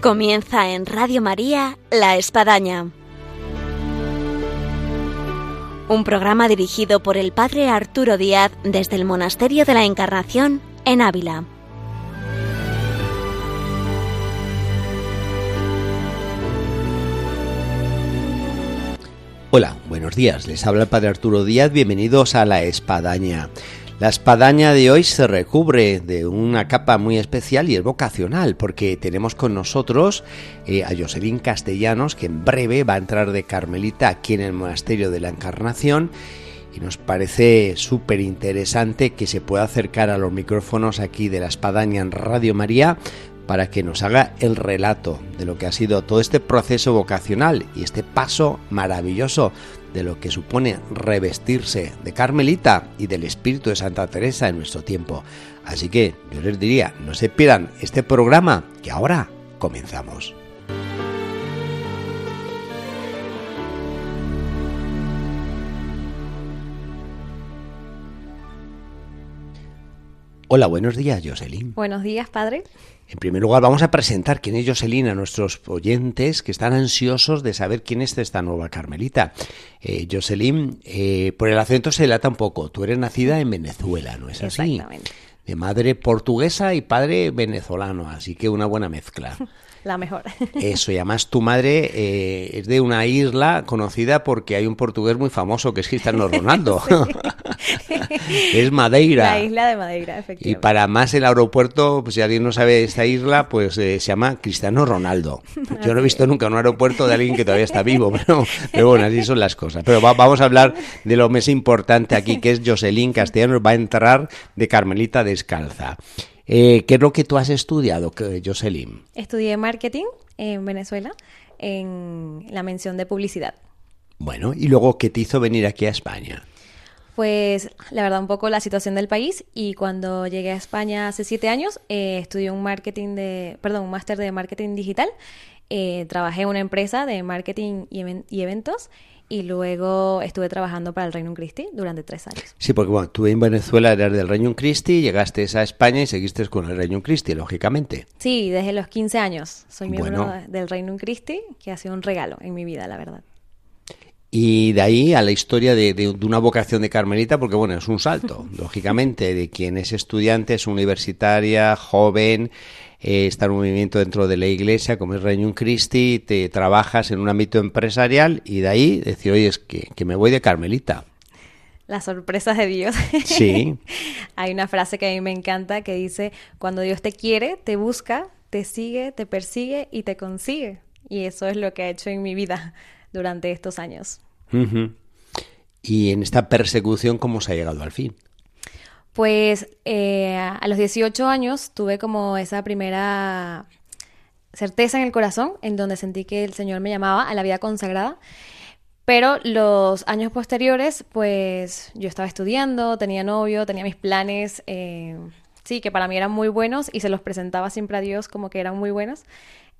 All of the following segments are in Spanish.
Comienza en Radio María La Espadaña. Un programa dirigido por el Padre Arturo Díaz desde el Monasterio de la Encarnación en Ávila. Hola, buenos días. Les habla el Padre Arturo Díaz. Bienvenidos a La Espadaña. La espadaña de hoy se recubre de una capa muy especial y es vocacional, porque tenemos con nosotros eh, a Jocelyn Castellanos, que en breve va a entrar de Carmelita aquí en el Monasterio de la Encarnación. Y nos parece súper interesante que se pueda acercar a los micrófonos aquí de la espadaña en Radio María para que nos haga el relato de lo que ha sido todo este proceso vocacional y este paso maravilloso de lo que supone revestirse de Carmelita y del espíritu de Santa Teresa en nuestro tiempo. Así que yo les diría, no se pierdan este programa que ahora comenzamos. Hola, buenos días, Jocelyn. Buenos días, padre. En primer lugar, vamos a presentar quién es Jocelyn a nuestros oyentes que están ansiosos de saber quién es esta nueva Carmelita. Eh, Jocelyn, eh, por el acento se delata un poco. Tú eres nacida en Venezuela, ¿no es así? Exactamente. De madre portuguesa y padre venezolano, así que una buena mezcla. La mejor. Eso, y además tu madre eh, es de una isla conocida porque hay un portugués muy famoso que es Cristiano Ronaldo. es Madeira. La isla de Madeira, Y efectivamente. para más el aeropuerto, pues si alguien no sabe esta isla, pues eh, se llama Cristiano Ronaldo. Yo no he visto nunca un aeropuerto de alguien que todavía está vivo, pero, pero bueno, así son las cosas. Pero va- vamos a hablar de lo más importante aquí, que es Jocelyn Castellanos, va a entrar de Carmelita Descalza. Eh, ¿Qué es lo que tú has estudiado, Jocelyn? Estudié marketing en Venezuela en la mención de publicidad. Bueno, y luego, ¿qué te hizo venir aquí a España? Pues la verdad un poco la situación del país y cuando llegué a España hace siete años eh, estudié un marketing de, perdón, un máster de marketing digital. Eh, trabajé en una empresa de marketing y eventos y luego estuve trabajando para el Reino Christi durante tres años. Sí, porque bueno, tú en Venezuela eras del Reino Christi, llegaste a España y seguiste con el Reino Christi, lógicamente. Sí, desde los 15 años soy miembro Bueno. del Reino Christi, que ha sido un regalo en mi vida, la verdad. Y de ahí a la historia de, de- de una vocación de Carmelita, porque bueno, es un salto, lógicamente, de quien es estudiante, es universitaria, joven, eh, está en un movimiento dentro de la iglesia, como es Reino Christi, te trabajas en un ámbito empresarial y de ahí decir, oye, es que, que me voy de Carmelita. Las sorpresas de Dios. Sí. Hay una frase que a mí me encanta que dice, cuando Dios te quiere, te busca, te sigue, te persigue y te consigue. Y eso es lo que ha hecho en mi vida durante estos años. Y en esta persecución, ¿cómo se ha llegado al fin? Pues eh, a los 18 años tuve como esa primera certeza en el corazón, en donde sentí que el Señor me llamaba a la vida consagrada. Pero los años posteriores, pues yo estaba estudiando, tenía novio, tenía mis planes, eh, sí, que para mí eran muy buenos y se los presentaba siempre a Dios como que eran muy buenos.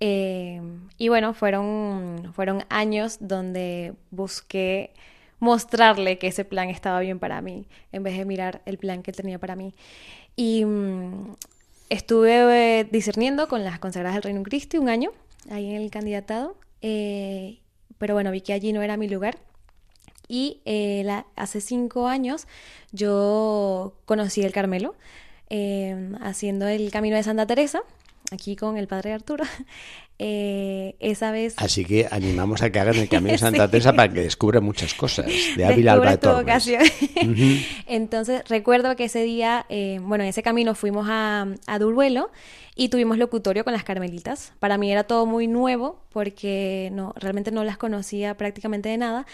Eh, y bueno, fueron, fueron años donde busqué mostrarle que ese plan estaba bien para mí, en vez de mirar el plan que él tenía para mí. Y mm, estuve eh, discerniendo con las consagradas del Reino Christi un año, ahí en el candidatado, eh, pero bueno, vi que allí no era mi lugar. Y eh, hace cinco años yo conocí el Carmelo, haciendo el camino de Santa Teresa, aquí con el Padre Arturo. Eh, esa vez... Así que animamos a que hagan el camino de Santa Sí. Teresa para que descubra muchas cosas de Ávila Alba tu. Ujú. Entonces recuerdo que ese día, eh, bueno, en ese camino fuimos a, a Duruelo y tuvimos locutorio con las carmelitas. Para mí era todo muy nuevo porque no, realmente no las conocía prácticamente de nada.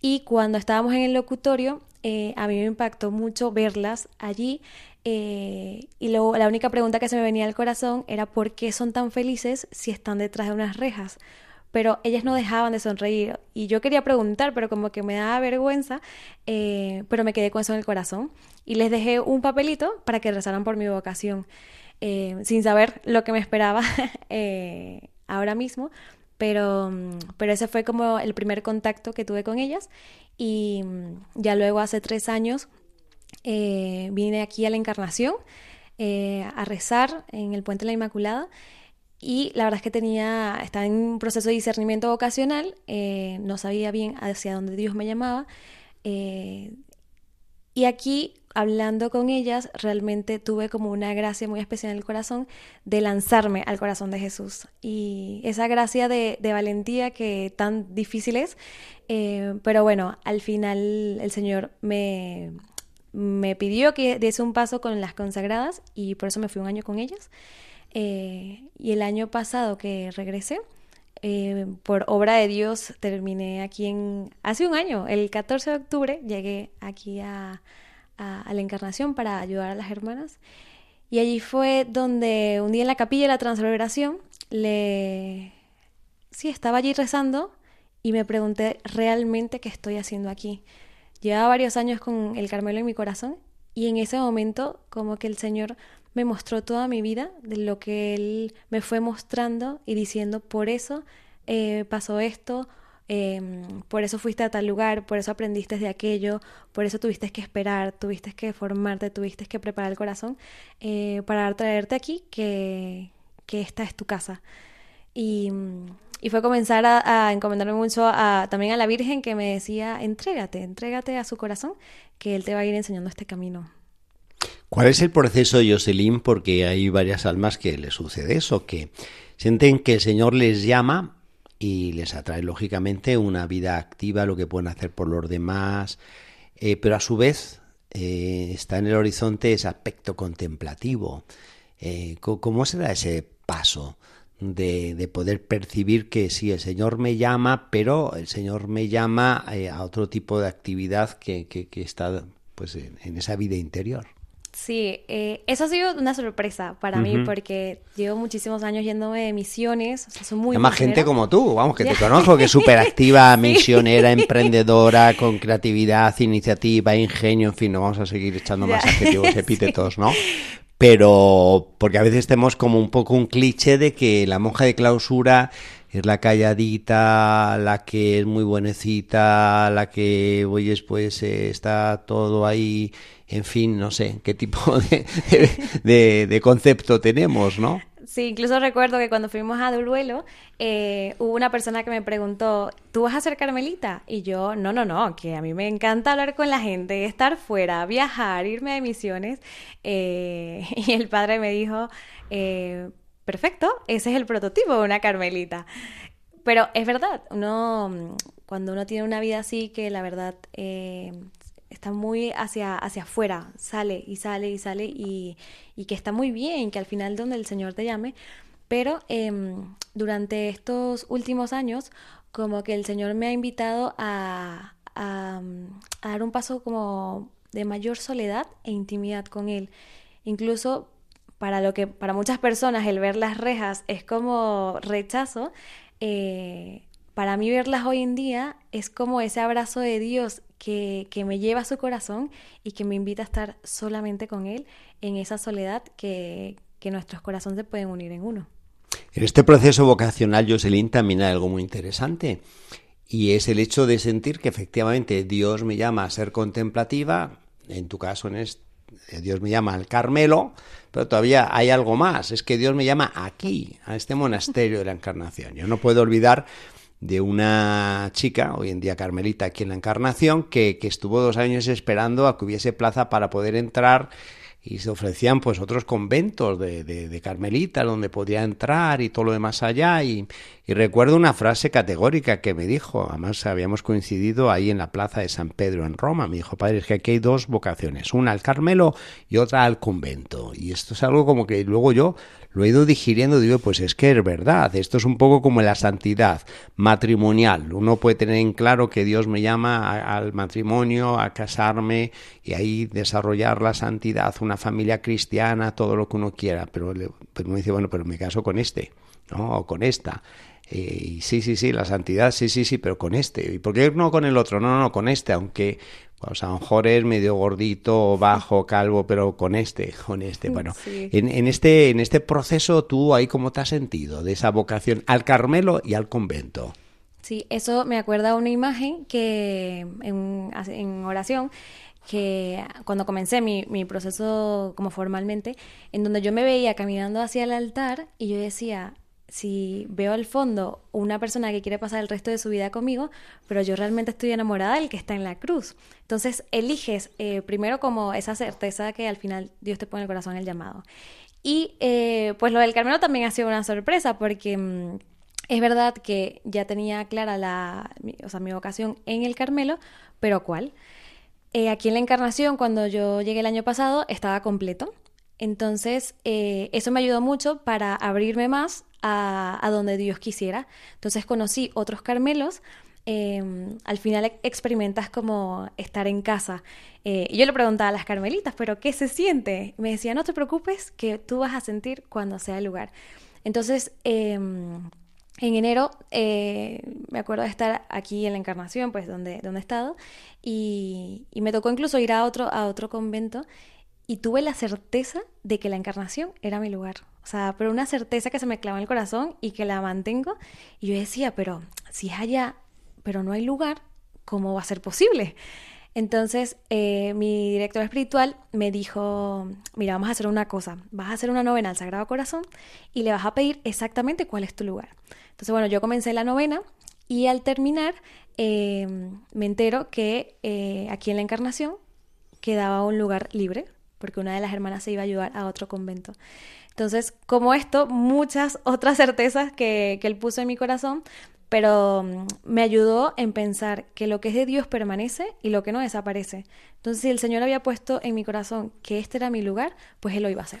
Y cuando estábamos en el locutorio, eh, a mí me impactó mucho verlas allí. Eh, y luego la única pregunta que se me venía al corazón era ¿por qué son tan felices si están detrás de unas rejas? pero ellas no dejaban de sonreír. Y yo quería preguntar, pero como que me daba vergüenza, eh, pero me quedé con eso en el corazón. Y les dejé un papelito para que rezaran por mi vocación, eh, sin saber lo que me esperaba eh, ahora mismo, pero, mm, pero ese fue como el primer contacto que tuve con ellas. Y mm, ya luego hace tres años eh, vine aquí a la Encarnación eh, a rezar en el Puente de la Inmaculada y la verdad es que tenía, estaba en un proceso de discernimiento vocacional, eh, no sabía bien hacia dónde Dios me llamaba. Eh, y aquí, hablando con ellas, realmente tuve como una gracia muy especial en el corazón de lanzarme al corazón de Jesús. Y esa gracia de, valentía que tan difícil es, eh, pero bueno, al final el Señor me, me pidió que diese un paso con las consagradas y por eso me fui un año con ellas. Eh, y el año pasado que regresé, eh, por obra de Dios terminé aquí en... Hace un año, el 14 de octubre, llegué aquí a, la Encarnación para ayudar a las hermanas. Y allí fue donde un día en la capilla de la Transfiguración le... Sí, estaba allí rezando y me pregunté realmente qué estoy haciendo aquí. Llevaba varios años con el Carmelo en mi corazón y en ese momento como que el Señor me mostró toda mi vida, de lo que Él me fue mostrando y diciendo, por eso eh, pasó esto, Em, por eso fuiste a tal lugar, por eso aprendiste de aquello, por eso tuviste que esperar, tuviste que formarte, tuviste que preparar el corazón eh, para traerte aquí que, que, esta es tu casa. Y, y fue comenzar a, encomendarme mucho a, también a la Virgen que me decía, entrégate, entrégate a su corazón, que Él te va a ir enseñando este camino. ¿Cuál es el proceso, Jocelyn? Porque hay varias almas que les sucede eso, que sienten que el Señor les llama y les atrae lógicamente una vida activa, lo que pueden hacer por los demás, eh, pero a su vez eh, está en el horizonte ese aspecto contemplativo. Eh, ¿Cómo se da ese paso de, de, poder percibir que sí, el Señor me llama, pero el Señor me llama a otro tipo de actividad que, que, está pues, en esa vida interior? Sí, eh, eso ha sido una sorpresa para mí porque llevo muchísimos años yéndome de misiones, o sea, soy muy... Hay más gente como tú, vamos, que te conozco, que es súper activa, misionera, emprendedora, con creatividad, iniciativa, ingenio, en fin, no vamos a seguir echando más adjetivos, epítetos, ¿no? Pero porque a veces tenemos como un poco un cliché de que la monja de clausura es la calladita, la que es muy buenecita, la que, oye, pues eh, está todo ahí en fin, no sé qué tipo de, concepto tenemos, ¿no? Sí, incluso recuerdo que cuando fuimos a Duruelo, eh, hubo una persona que me preguntó, ¿tú vas a ser Carmelita? Y yo, no, no, no, que a mí me encanta hablar con la gente, estar fuera, viajar, irme de misiones. Eh, y el padre me dijo, eh, perfecto, ese es el prototipo de una Carmelita. Pero es verdad, uno, cuando uno tiene una vida así, que la verdad está muy hacia, hacia afuera, sale y sale y sale y, que está muy bien, que al final donde el Señor te llame, pero em, durante estos últimos años como que el Señor me ha invitado a, a, dar un paso como de mayor soledad e intimidad con Él. Incluso para lo que para muchas personas el ver las rejas es como rechazo, eh, para mí verlas hoy en día es como ese abrazo de Dios que, me lleva a su corazón y que me invita a estar solamente con Él en esa soledad que, nuestros corazones se pueden unir en uno. En este proceso vocacional, Jocelyn, también hay algo muy interesante y es el hecho de sentir que efectivamente Dios me llama a ser contemplativa, en tu caso en este, Dios me llama al Carmelo, pero todavía hay algo más, es que Dios me llama aquí, a este monasterio de la Encarnación. Yo no puedo olvidar de una chica, hoy en día Carmelita aquí en la Encarnación, que, que estuvo dos años esperando a que hubiese plaza para poder entrar y se ofrecían pues otros conventos de, de, de, Carmelita donde podía entrar y todo lo demás allá y, y, recuerdo una frase categórica que me dijo, además habíamos coincidido ahí en la plaza de San Pedro en Roma, me dijo, padre, es que aquí hay dos vocaciones, una al Carmelo y otra al convento y esto es algo como que luego yo lo he ido digiriendo, digo, pues es que es verdad, esto es un poco como la santidad matrimonial. Uno puede tener en claro que Dios me llama al matrimonio, a casarme y ahí desarrollar la santidad, una familia cristiana, todo lo que uno quiera, pero, uno dice, bueno, pero me caso con este, ¿no? O con esta. Eh, y sí, sí, sí, la santidad, sí, sí, sí, pero con este. ¿Y por qué no con el otro? No, no, no, con este, aunque pues a lo mejor es medio gordito, bajo, calvo, pero con este, con este. Bueno, en, este, en este proceso, ¿tú ahí cómo te has sentido de esa vocación al Carmelo y al convento? Sí, eso me acuerda una imagen que en, en oración que cuando comencé mi, mi, proceso como formalmente, en donde yo me veía caminando hacia el altar y yo decía, si veo al fondo una persona que quiere pasar el resto de su vida conmigo, pero yo realmente estoy enamorada del que está en la cruz. Entonces eliges eh, primero como esa certeza que al final Dios te pone en el corazón el llamado. Y eh, pues lo del Carmelo también ha sido una sorpresa porque mm, es verdad que ya tenía clara la, o sea, mi vocación en el Carmelo, pero ¿cuál? Eh, aquí en la Encarnación, cuando yo llegué el año pasado, estaba completo. Entonces, eso me ayudó mucho para abrirme más a, donde Dios quisiera. Entonces conocí otros Carmelos. Em, al final experimentas como estar en casa. Eh, yo le preguntaba a las carmelitas, ¿pero qué se siente? Me decía, no te preocupes, que tú vas a sentir cuando sea el lugar. Entonces, em, en enero eh, me acuerdo de estar aquí en la Encarnación, pues donde, donde he estado, y, y, me tocó incluso ir a otro, a otro convento y tuve la certeza de que la Encarnación era mi lugar. O sea, pero una certeza que se me clava en el corazón y que la mantengo. Y yo decía, pero si es allá, pero no hay lugar, ¿cómo va a ser posible? Entonces, eh, mi director espiritual me dijo, mira, vamos a hacer una cosa, vas a hacer una novena al Sagrado Corazón y le vas a pedir exactamente cuál es tu lugar. Entonces, bueno, yo comencé la novena y al terminar em, me entero que eh, aquí en la Encarnación quedaba un lugar libre, porque una de las hermanas se iba a ayudar a otro convento. Entonces, como esto, muchas otras certezas que, él puso en mi corazón, pero mm, me ayudó en pensar que lo que es de Dios permanece y lo que no desaparece. Entonces, si el Señor había puesto en mi corazón que este era mi lugar, pues Él lo iba a hacer.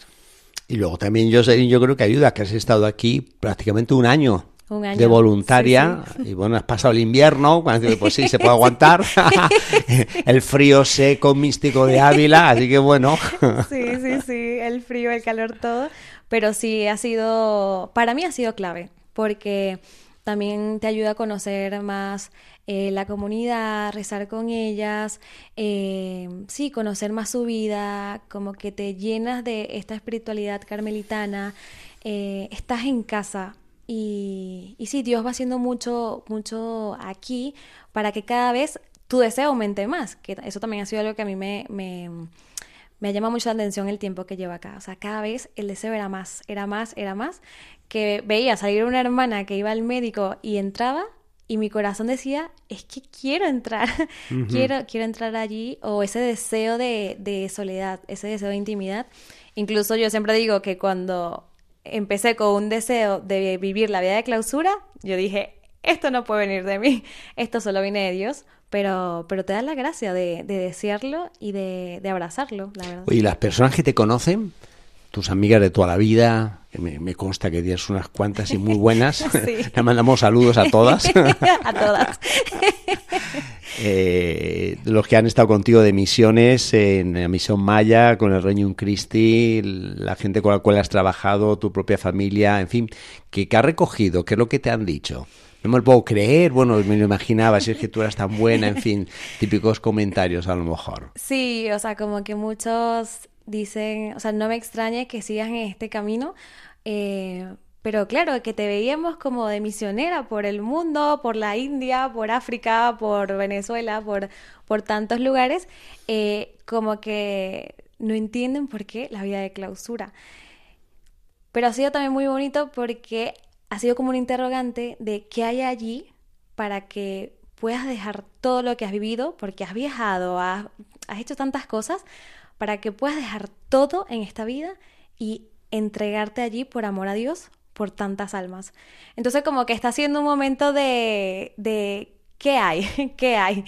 Y luego también yo, yo creo que ayuda que has estado aquí prácticamente un año de voluntaria. y bueno, has pasado el invierno, pues sí, se puede aguantar, el frío seco, místico de Ávila, así que bueno. sí, sí, sí, el frío, el calor, todo, pero sí ha sido, para mí ha sido clave, porque también te ayuda a conocer más eh, la comunidad, rezar con ellas, eh, sí, conocer más su vida, como que te llenas de esta espiritualidad carmelitana, eh, estás en casa, y, y sí, Dios va haciendo mucho, mucho aquí para que cada vez tu deseo aumente más, que eso también ha sido algo que a mí me, me, me llama mucho la atención el tiempo que lleva acá. O sea, cada vez el deseo era más, era más, era más, que veía salir una hermana que iba al médico y entraba y mi corazón decía, es que quiero entrar, quiero, quiero entrar allí, o ese deseo de, de soledad, ese deseo de intimidad. Incluso yo siempre digo que cuando empecé con un deseo de vivir la vida de clausura, yo dije, esto no puede venir de mí, esto solo viene de Dios, pero, pero te da la gracia de, desearlo y de, abrazarlo, la verdad. ¿y las personas que te conocen, tus amigas de toda la vida, me, me consta que tienes unas cuantas y muy buenas, le mandamos saludos a todas. a todas. Eh, los que han estado contigo de misiones en la misión Maya, con el Reino Christi, la gente con la cual has trabajado, tu propia familia, en fin, ¿qué, ha recogido? ¿Qué es lo que te han dicho? No me lo puedo creer, bueno, me lo imaginaba, si es que tú eras tan buena, en fin, típicos comentarios a lo mejor. Sí, o sea, como que muchos dicen, o sea, no me extrañe que sigas en este camino, eh, pero claro, que te veíamos como de misionera por el mundo, por la India, por África, por Venezuela, por, por tantos lugares, eh, como que no entienden por qué la vida de clausura. Pero ha sido también muy bonito porque ha sido como un interrogante de qué hay allí para que puedas dejar todo lo que has vivido, porque has viajado, has, has hecho tantas cosas, para que puedas dejar todo en esta vida y entregarte allí por amor a Dios, por tantas almas. Entonces como que está siendo un momento de, de ¿qué hay? ¿Qué hay?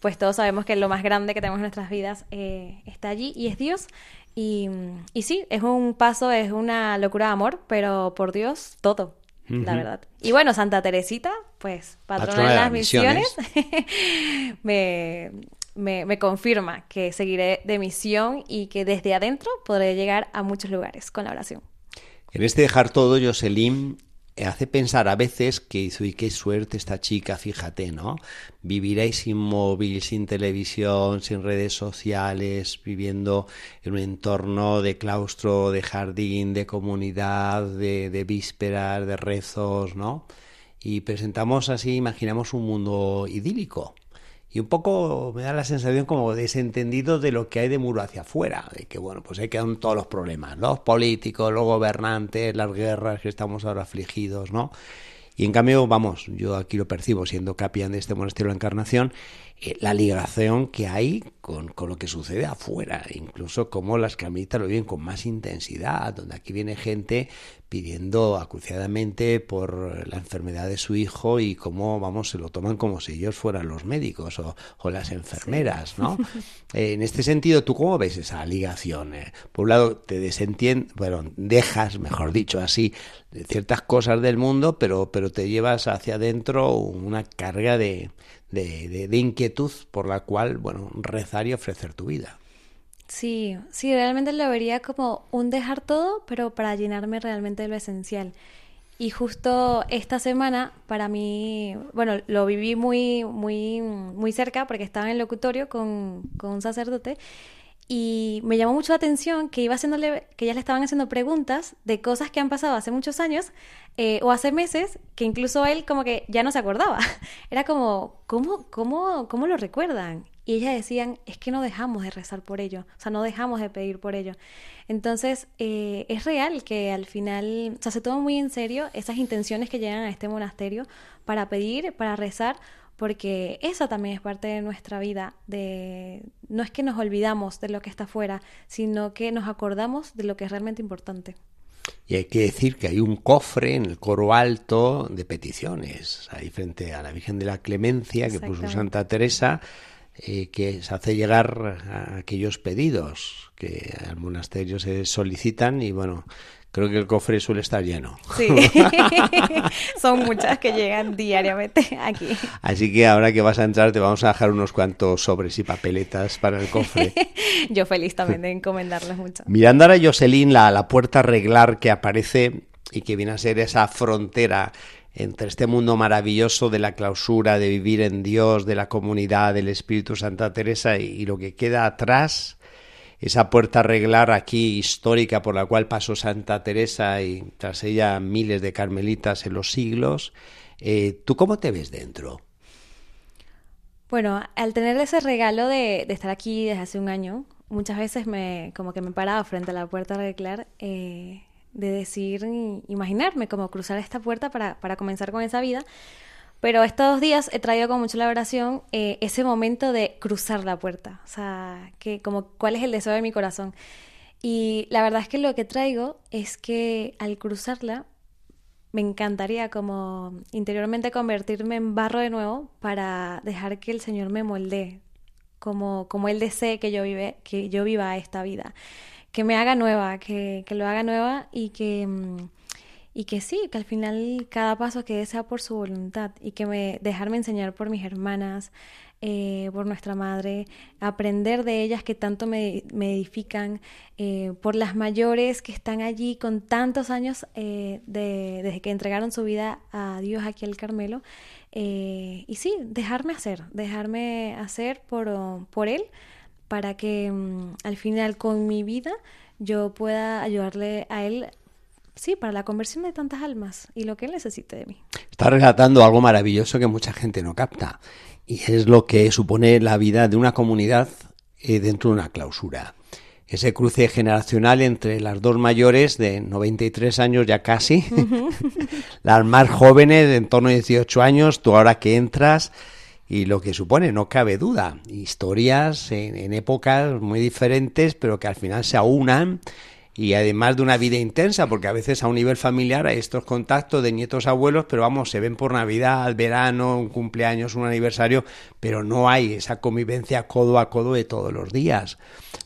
Pues todos sabemos que lo más grande que tenemos en nuestras vidas eh, está allí y es Dios. Y, y, sí, es un paso, es una locura de amor, pero por Dios, todo, la verdad. Y bueno, Santa Teresita, pues patrona, de las misiones, me, me, me, confirma que seguiré de misión y que desde adentro podré llegar a muchos lugares con la oración. En este dejar todo, Jocelyn hace pensar a veces que y qué suerte esta chica, fíjate, ¿no? Viviréis sin móvil, sin televisión, sin redes sociales, viviendo en un entorno de claustro, de jardín, de comunidad, de, de vísperas, de rezos, ¿no? Y presentamos así, imaginamos un mundo idílico. Y un poco me da la sensación como desentendido de lo que hay de muro hacia afuera, de que bueno, pues ahí quedan todos los problemas, los políticos, los gobernantes, las guerras que estamos ahora afligidos, ¿no? Y en cambio, vamos, yo aquí lo percibo siendo capellán de este monasterio de la Encarnación, eh, la ligación que hay con, con, lo que sucede afuera, incluso como las carmelitas lo viven con más intensidad, donde aquí viene gente pidiendo acuciadamente por la enfermedad de su hijo y cómo, vamos, se lo toman como si ellos fueran los médicos o, o las enfermeras, ¿no? Eh, en este sentido, ¿tú cómo ves esa ligación? Eh, por un lado, te desentiendes, bueno, dejas, mejor dicho así, de ciertas cosas del mundo, pero, pero te llevas hacia adentro una carga de, de, de, inquietud por la cual, bueno, rezar y ofrecer tu vida. Sí, sí, realmente lo vería como un dejar todo, pero para llenarme realmente de lo esencial. Y justo esta semana, para mí, bueno, lo viví muy, muy, muy cerca porque estaba en el locutorio con, con un sacerdote y me llamó mucho la atención que iba haciéndole, que ya le estaban haciendo preguntas de cosas que han pasado hace muchos años eh, o hace meses, que incluso él como que ya no se acordaba. Era como, ¿cómo, cómo, cómo lo recuerdan? Y ellas decían, es que no dejamos de rezar por ello, o sea, no dejamos de pedir por ello. Entonces, eh, es real que al final, o sea, se toma muy en serio esas intenciones que llegan a este monasterio para pedir, para rezar, porque esa también es parte de nuestra vida, de no es que nos olvidamos de lo que está afuera, sino que nos acordamos de lo que es realmente importante. Y hay que decir que hay un cofre en el coro alto de peticiones, ahí frente a la Virgen de la Clemencia que puso Santa Teresa, eh, que se hace llegar a aquellos pedidos que al monasterio se solicitan y bueno, creo que el cofre suele estar lleno. Sí, son muchas que llegan diariamente aquí. Así que ahora que vas a entrar te vamos a dejar unos cuantos sobres y papeletas para el cofre. Yo feliz también de encomendarles mucho. Mirando ahora Jocelyn, la, la puerta reglar que aparece y que viene a ser esa frontera entre este mundo maravilloso de la clausura, de vivir en Dios, de la comunidad, del Espíritu Santa Teresa y, y lo que queda atrás, esa puerta reglar aquí histórica por la cual pasó Santa Teresa y tras ella miles de carmelitas en los siglos. Eh, ¿Tú cómo te ves dentro? Bueno, al tener ese regalo de, estar aquí desde hace un año, muchas veces me como que me paraba frente a la puerta reglar eh, de decir, imaginarme como cruzar esta puerta para, para comenzar con esa vida. Pero estos dos días he traído con mucho la oración eh, ese momento de cruzar la puerta, o sea, que como cuál es el deseo de mi corazón. Y la verdad es que lo que traigo es que al cruzarla me encantaría como interiormente convertirme en barro de nuevo para dejar que el Señor me moldee como, como Él desee que yo, vive, que yo viva esta vida que me haga nueva, que, que lo haga nueva y que, y que sí, que al final cada paso que sea por su voluntad y que me dejarme enseñar por mis hermanas, eh, por nuestra madre, aprender de ellas que tanto me, edifican, eh, por las mayores que están allí con tantos años eh, de, desde que entregaron su vida a Dios aquí al Carmelo. y sí, dejarme hacer, dejarme hacer por, por Él para que um, al final con mi vida yo pueda ayudarle a él, sí, para la conversión de tantas almas y lo que él necesite de mí. Está relatando algo maravilloso que mucha gente no capta y es lo que supone la vida de una comunidad eh, dentro de una clausura. Ese cruce generacional entre las dos mayores de 93 años ya casi, uh -huh. las más jóvenes de en torno a 18 años, tú ahora que entras, y lo que supone, no cabe duda, historias en, en, épocas muy diferentes, pero que al final se aunan y además de una vida intensa, porque a veces a un nivel familiar hay estos contactos de nietos abuelos, pero vamos, se ven por Navidad, verano, un cumpleaños, un aniversario, pero no hay esa convivencia codo a codo de todos los días.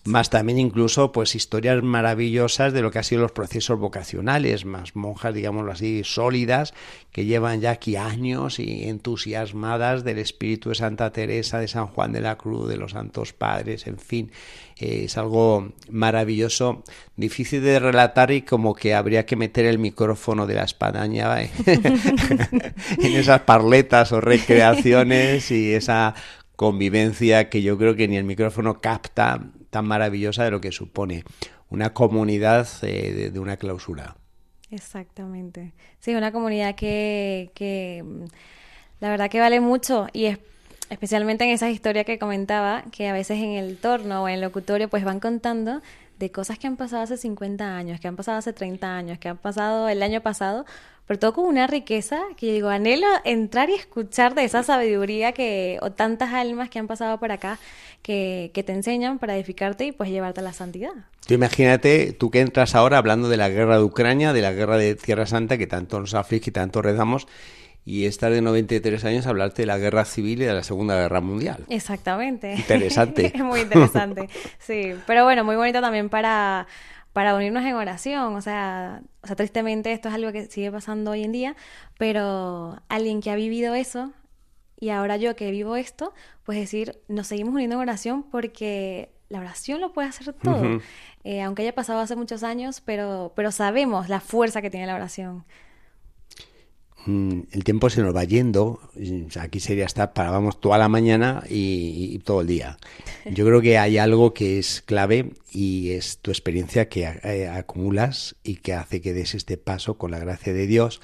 Más también incluso pues historias maravillosas de lo que han sido los procesos vocacionales, más monjas, digámoslo así, sólidas, que llevan ya aquí años y entusiasmadas del espíritu de Santa Teresa, de San Juan de la Cruz, de los Santos Padres, en fin, eh, es algo maravilloso, difícil de relatar y como que habría que meter el micrófono de la espadaña ¿eh? en esas parletas o recreaciones y esa convivencia que yo creo que ni el micrófono capta tan maravillosa de lo que supone una comunidad eh, de, de, una clausura. Exactamente. Sí, una comunidad que, que la verdad que vale mucho y es especialmente en esas historias que comentaba, que a veces en el torno o en el locutorio pues van contando de cosas que han pasado hace 50 años, que han pasado hace 30 años, que han pasado el año pasado, pero todo con una riqueza que yo digo, anhelo entrar y escuchar de esa sabiduría que, o tantas almas que han pasado por acá, que, que te enseñan para edificarte y pues llevarte a la santidad. Tú imagínate, tú que entras ahora hablando de la guerra de Ucrania, de la guerra de Tierra Santa, que tanto nos aflige y tanto rezamos, y estar de 93 años hablarte de la guerra civil y de la Segunda Guerra Mundial. Exactamente. Interesante. muy interesante, sí. Pero bueno, muy bonito también para, para unirnos en oración. O sea, o sea, tristemente esto es algo que sigue pasando hoy en día, pero alguien que ha vivido eso y ahora yo que vivo esto, pues decir, nos seguimos uniendo en oración porque la oración lo puede hacer todo. Eh, aunque haya pasado hace muchos años, pero, pero sabemos la fuerza que tiene la oración. Mm, el tiempo se nos va yendo. Aquí sería estar, parábamos toda la mañana y, todo el día. Yo creo que hay algo que es clave y es tu experiencia que eh, acumulas y que hace que des este paso con la gracia de Dios.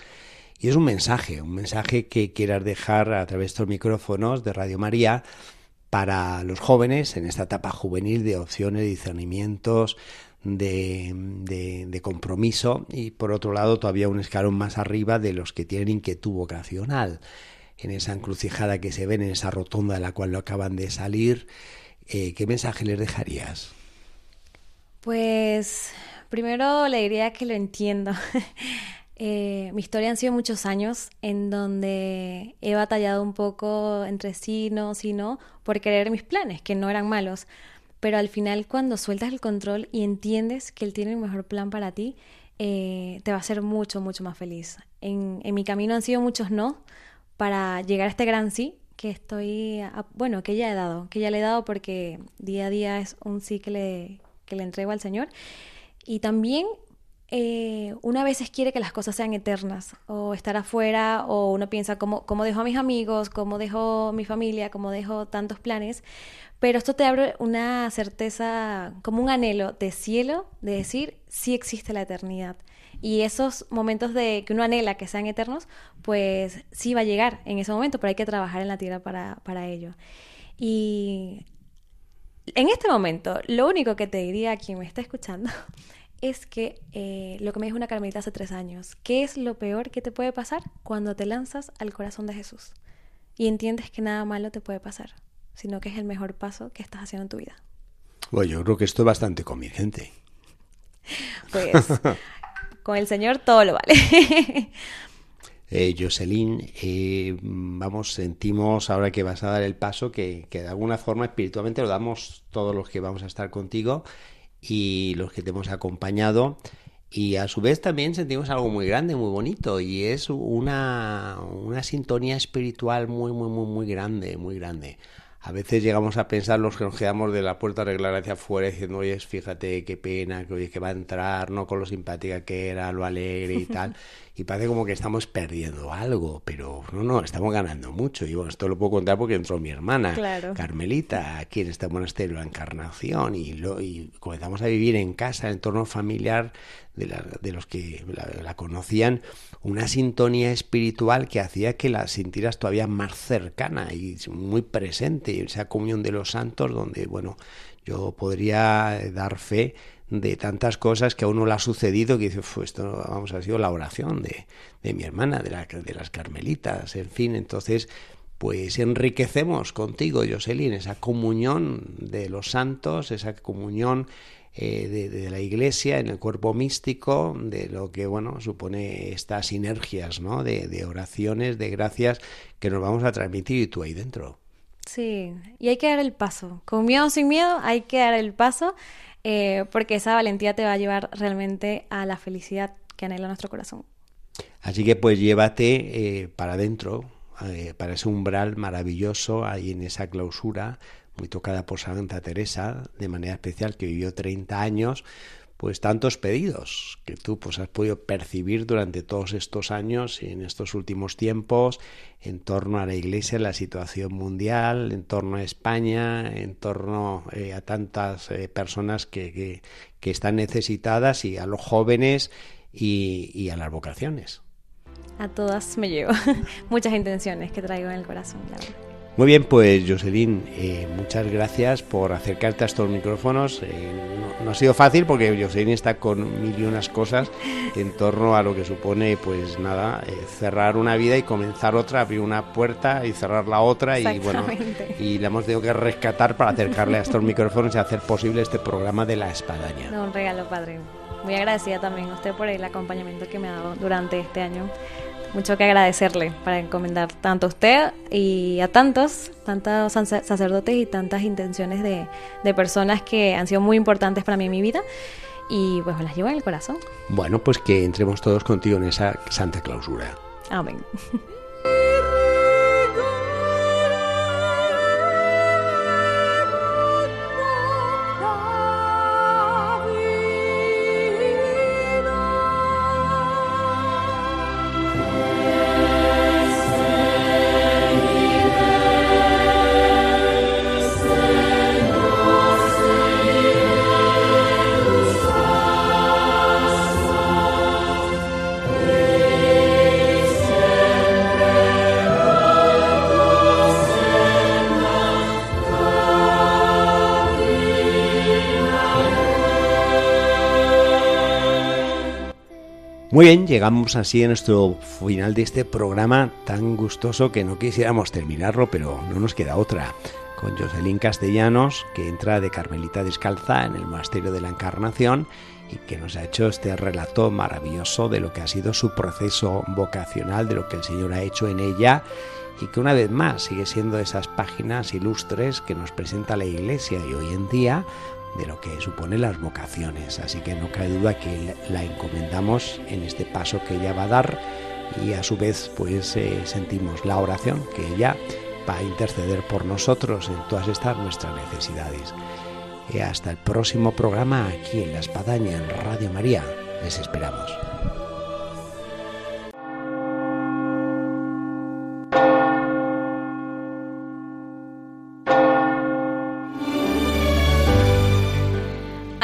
Y es un mensaje, un mensaje que quieras dejar a través de estos micrófonos de Radio María para los jóvenes en esta etapa juvenil de opciones, discernimientos, de, compromiso y por otro lado todavía un escalón más arriba de los que tienen inquietud vocacional en esa encrucijada que se ven en esa rotonda de la cual lo acaban de salir. Eh, ¿Qué mensaje les dejarías? Pues primero le diría que lo entiendo. Eh, mi historia han sido muchos años en donde he batallado un poco entre sí, no, sí, no, por querer mis planes, que no eran malos pero al final cuando sueltas el control y entiendes que él tiene el mejor plan para ti, eh, te va a hacer mucho, mucho más feliz. En, en, mi camino han sido muchos no para llegar a este gran sí que estoy, bueno, que ya he dado, que ya le he dado porque día a día es un sí que le, que le entrego al Señor. Y también eh, una veces quiere que las cosas sean eternas, o estar afuera, o uno piensa cómo, cómo dejo a mis amigos, cómo dejo mi familia, cómo dejo tantos planes, pero esto te abre una certeza, como un anhelo de cielo, de decir, sí existe la eternidad. Y esos momentos de que uno anhela que sean eternos, pues sí va a llegar en ese momento, pero hay que trabajar en la tierra para, para ello. Y en este momento, lo único que te diría a quien me está escuchando es que eh, lo que me dijo una carmelita hace tres años, ¿qué es lo peor que te puede pasar cuando te lanzas al corazón de Jesús? Y entiendes que nada malo te puede pasar sino que es el mejor paso que estás haciendo en tu vida. Bueno, yo creo que esto es bastante convincente. Pues con el Señor todo lo vale. eh, Jocelyn, eh, vamos, sentimos ahora que vas a dar el paso que, que de alguna forma espiritualmente lo damos todos los que vamos a estar contigo y los que te hemos acompañado. Y a su vez también sentimos algo muy grande, muy bonito y es una, una sintonía espiritual muy, muy, muy, muy grande, muy grande. A veces llegamos a pensar los que nos quedamos de la puerta arreglar hacia afuera diciendo, oye, fíjate qué pena, que oye, que va a entrar, no con lo simpática que era, lo alegre y tal. y parece como que estamos perdiendo algo, pero no, no, estamos ganando mucho. Y bueno, esto lo puedo contar porque entró mi hermana, Carmelita, aquí en este monasterio, la Encarnación, y, lo, y comenzamos a vivir en casa, en entorno familiar de, de los que la, conocían, una sintonía espiritual que hacía que la sintieras todavía más cercana y muy presente, esa comunión de los santos donde, bueno, yo podría dar fe de tantas cosas que a uno le ha sucedido que dice, esto vamos, ha sido la oración de, de mi hermana, de, la, de las carmelitas, en fin, entonces pues enriquecemos contigo, Jocelyn, esa comunión de los santos, esa comunión eh, de, la Iglesia en el cuerpo místico, de lo que bueno supone estas sinergias, ¿no? De, oraciones, de gracias que nos vamos a transmitir y tú ahí dentro. Sí, y hay que dar el paso. Con miedo o sin miedo, hay que dar el paso, eh, porque esa valentía te va a llevar realmente a la felicidad que anhela nuestro corazón. Así que pues llévate eh, para adentro, para ese umbral maravilloso ahí en esa clausura muy tocada por Santa Teresa, de manera especial, que vivió 30 años, pues tantos pedidos que tú pues has podido percibir durante todos estos años y en estos últimos tiempos en torno a la Iglesia, la situación mundial, en torno a España, en torno eh, a tantas eh, personas que, que, están necesitadas y a los jóvenes y, a las vocaciones. A todas me llevo muchas intenciones que traigo en el corazón, la. Muy bien, pues Jocelyn, eh, muchas gracias por acercarte a estos micrófonos. Eh, no, ha sido fácil porque Jocelyn está con mil y unas cosas en torno a lo que supone, pues nada, eh, cerrar una vida y comenzar otra, abrir una puerta y cerrar la otra y bueno, y la hemos tenido que rescatar para acercarle a estos micrófonos y hacer posible este programa de la espadaña. un regalo, padre. Muy agradecida también a usted por el acompañamiento que me ha dado durante este año mucho que agradecerle para encomendar tanto a usted y a tantos, tantos sacerdotes y tantas intenciones de, de personas que han sido muy importantes para mí en mi vida y pues me las llevo en el corazón. Bueno, pues que entremos todos contigo en esa santa clausura. Amén. Muy bien, llegamos así a nuestro final de este programa tan gustoso que no quisiéramos terminarlo, pero no nos queda otra. Con Jocelyn Castellanos, que entra de Carmelita Descalza en el Monasterio de la Encarnación y que nos ha hecho este relato maravilloso de lo que ha sido su proceso vocacional, de lo que el Señor ha hecho en ella y que una vez más sigue siendo esas páginas ilustres que nos presenta la Iglesia y hoy en día de lo que supone las vocaciones. Así que no cabe duda que la encomendamos en este paso que ella va a dar y a su vez pues eh, sentimos la oración que ella va a interceder por nosotros en todas estas nuestras necesidades. Y hasta el próximo programa aquí en La Espadaña en Radio María. Les esperamos.